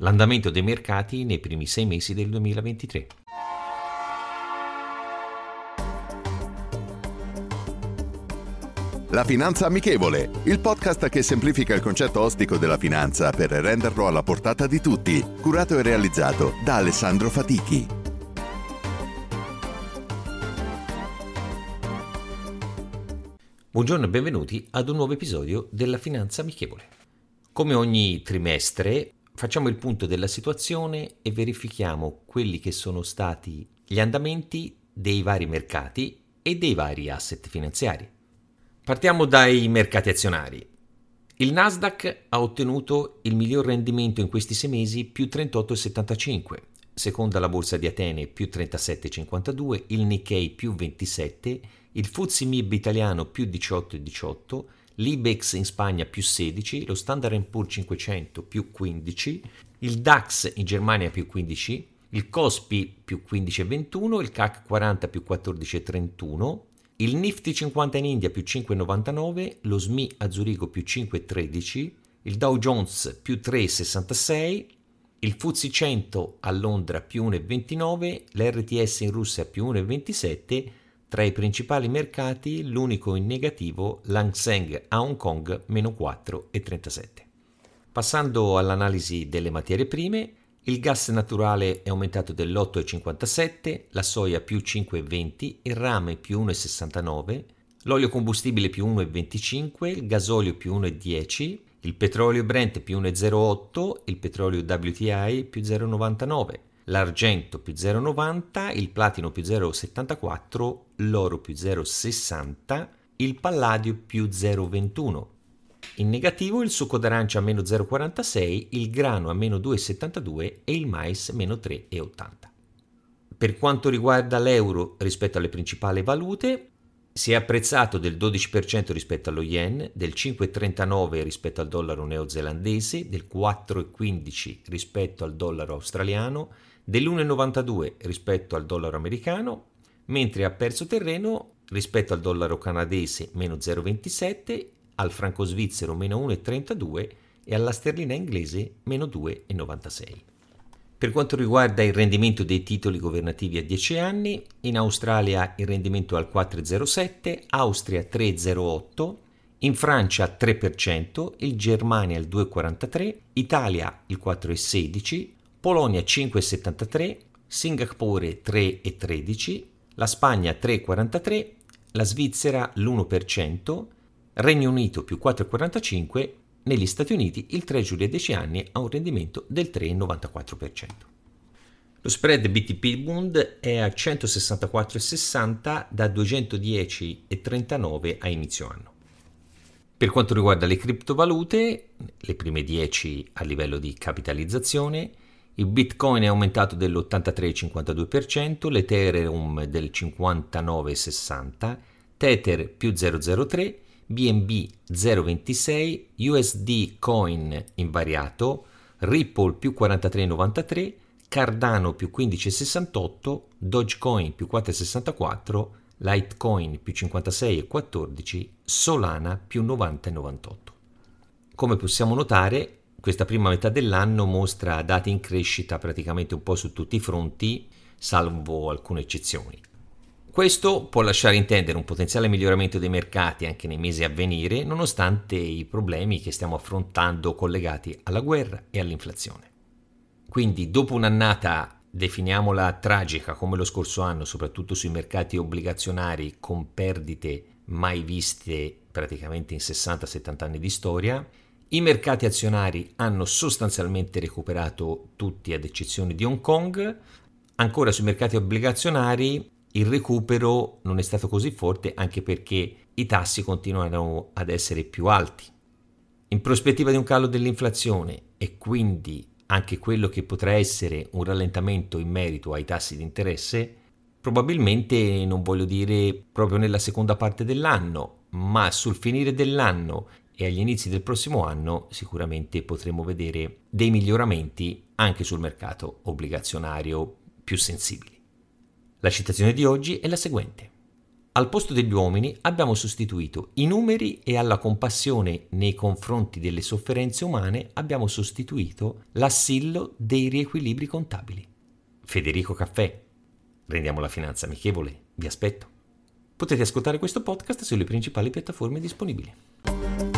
L'andamento dei mercati nei primi sei mesi del 2023. La Finanza Amichevole, il podcast che semplifica il concetto ostico della finanza per renderlo alla portata di tutti, curato e realizzato da Alessandro Fatichi. Buongiorno e benvenuti ad un nuovo episodio della Finanza Amichevole. Come ogni trimestre facciamo il punto della situazione e verifichiamo quelli che sono stati gli andamenti dei vari mercati e dei vari asset finanziari. Partiamo dai mercati azionari. Il Nasdaq ha ottenuto il miglior rendimento in questi sei mesi più 38,75, seconda la borsa di Atene più 37,52, il Nikkei più 27, il FTSE MIB italiano più 18,18, l'Ibex in Spagna più 16, lo Standard Poor's 500 più 15, il DAX in Germania più 15, il COSPI più 15,21, il CAC 40 più 14,31, il Nifty 50 in India più 5,99, lo SMI a Zurigo più 5,13, il Dow Jones più 3,66, il FTSE 100 a Londra più 1,29, l'RTS in Russia più 1,27, tra i principali mercati l'unico in negativo l'Hang Seng a Hong Kong meno 4,37. Passando all'analisi delle materie prime, il gas naturale è aumentato dell'8,57, la soia più 5,20, il rame più 1,69, l'olio combustibile più 1,25, il gasolio più 1,10, il petrolio Brent più 1,08, il petrolio WTI più 0,99, l'argento più 0,90, il platino più 0,74, l'oro più 0,60, il palladio più 0,21. In negativo il succo d'arancia a meno 0,46, il grano a meno 2,72 e il mais meno 3,80. Per quanto riguarda l'euro rispetto alle principali valute, si è apprezzato del 12% rispetto allo yen, del 5,39 rispetto al dollaro neozelandese, del 4,15 rispetto al dollaro australiano, dell'1,92 rispetto al dollaro americano, mentre ha perso terreno rispetto al dollaro canadese meno 0,27, al franco svizzero meno 1,32 e alla sterlina inglese meno 2,96. Per quanto riguarda il rendimento dei titoli governativi a 10 anni, in Australia il rendimento è al 4,07, Austria 3,08, in Francia 3%, in Germania il 2,43, Italia il 4,16, Polonia 5,73, Singapore 3,13, la Spagna 3,43, la Svizzera l'1%, Regno Unito più 4,45, negli Stati Uniti il Treasury a 10 anni ha un rendimento del 3,94%. Lo spread BTP Bund è a 164,60 da 210,39 a inizio anno. Per quanto riguarda le criptovalute, le prime 10 a livello di capitalizzazione, il Bitcoin è aumentato dell'83,52%, l'Ethereum del 59,60%, Tether più 0,03%, BNB 0,26, USD Coin invariato, Ripple più 43,93, Cardano più 15,68, Dogecoin più 4,64, Litecoin più 56,14, Solana più 90,98. Come possiamo notare, questa prima metà dell'anno mostra dati in crescita praticamente un po' su tutti i fronti, salvo alcune eccezioni. Questo può lasciare intendere un potenziale miglioramento dei mercati anche nei mesi a venire, nonostante i problemi che stiamo affrontando collegati alla guerra e all'inflazione. Quindi, dopo un'annata, definiamola tragica come lo scorso anno, soprattutto sui mercati obbligazionari con perdite mai viste praticamente in 60-70 anni di storia, i mercati azionari hanno sostanzialmente recuperato tutti ad eccezione di Hong Kong. Ancora sui mercati obbligazionari il recupero non è stato così forte anche perché i tassi continuano ad essere più alti. In prospettiva di un calo dell'inflazione e quindi anche quello che potrà essere un rallentamento in merito ai tassi di interesse, probabilmente non voglio dire proprio nella seconda parte dell'anno, ma sul finire dell'anno e agli inizi del prossimo anno sicuramente potremo vedere dei miglioramenti anche sul mercato obbligazionario più sensibili. La citazione di oggi è la seguente. Al posto degli uomini abbiamo sostituito i numeri e alla compassione nei confronti delle sofferenze umane abbiamo sostituito l'assillo dei riequilibri contabili. Federico Caffè. Rendiamo la finanza amichevole. Vi aspetto. Potete ascoltare questo podcast sulle principali piattaforme disponibili.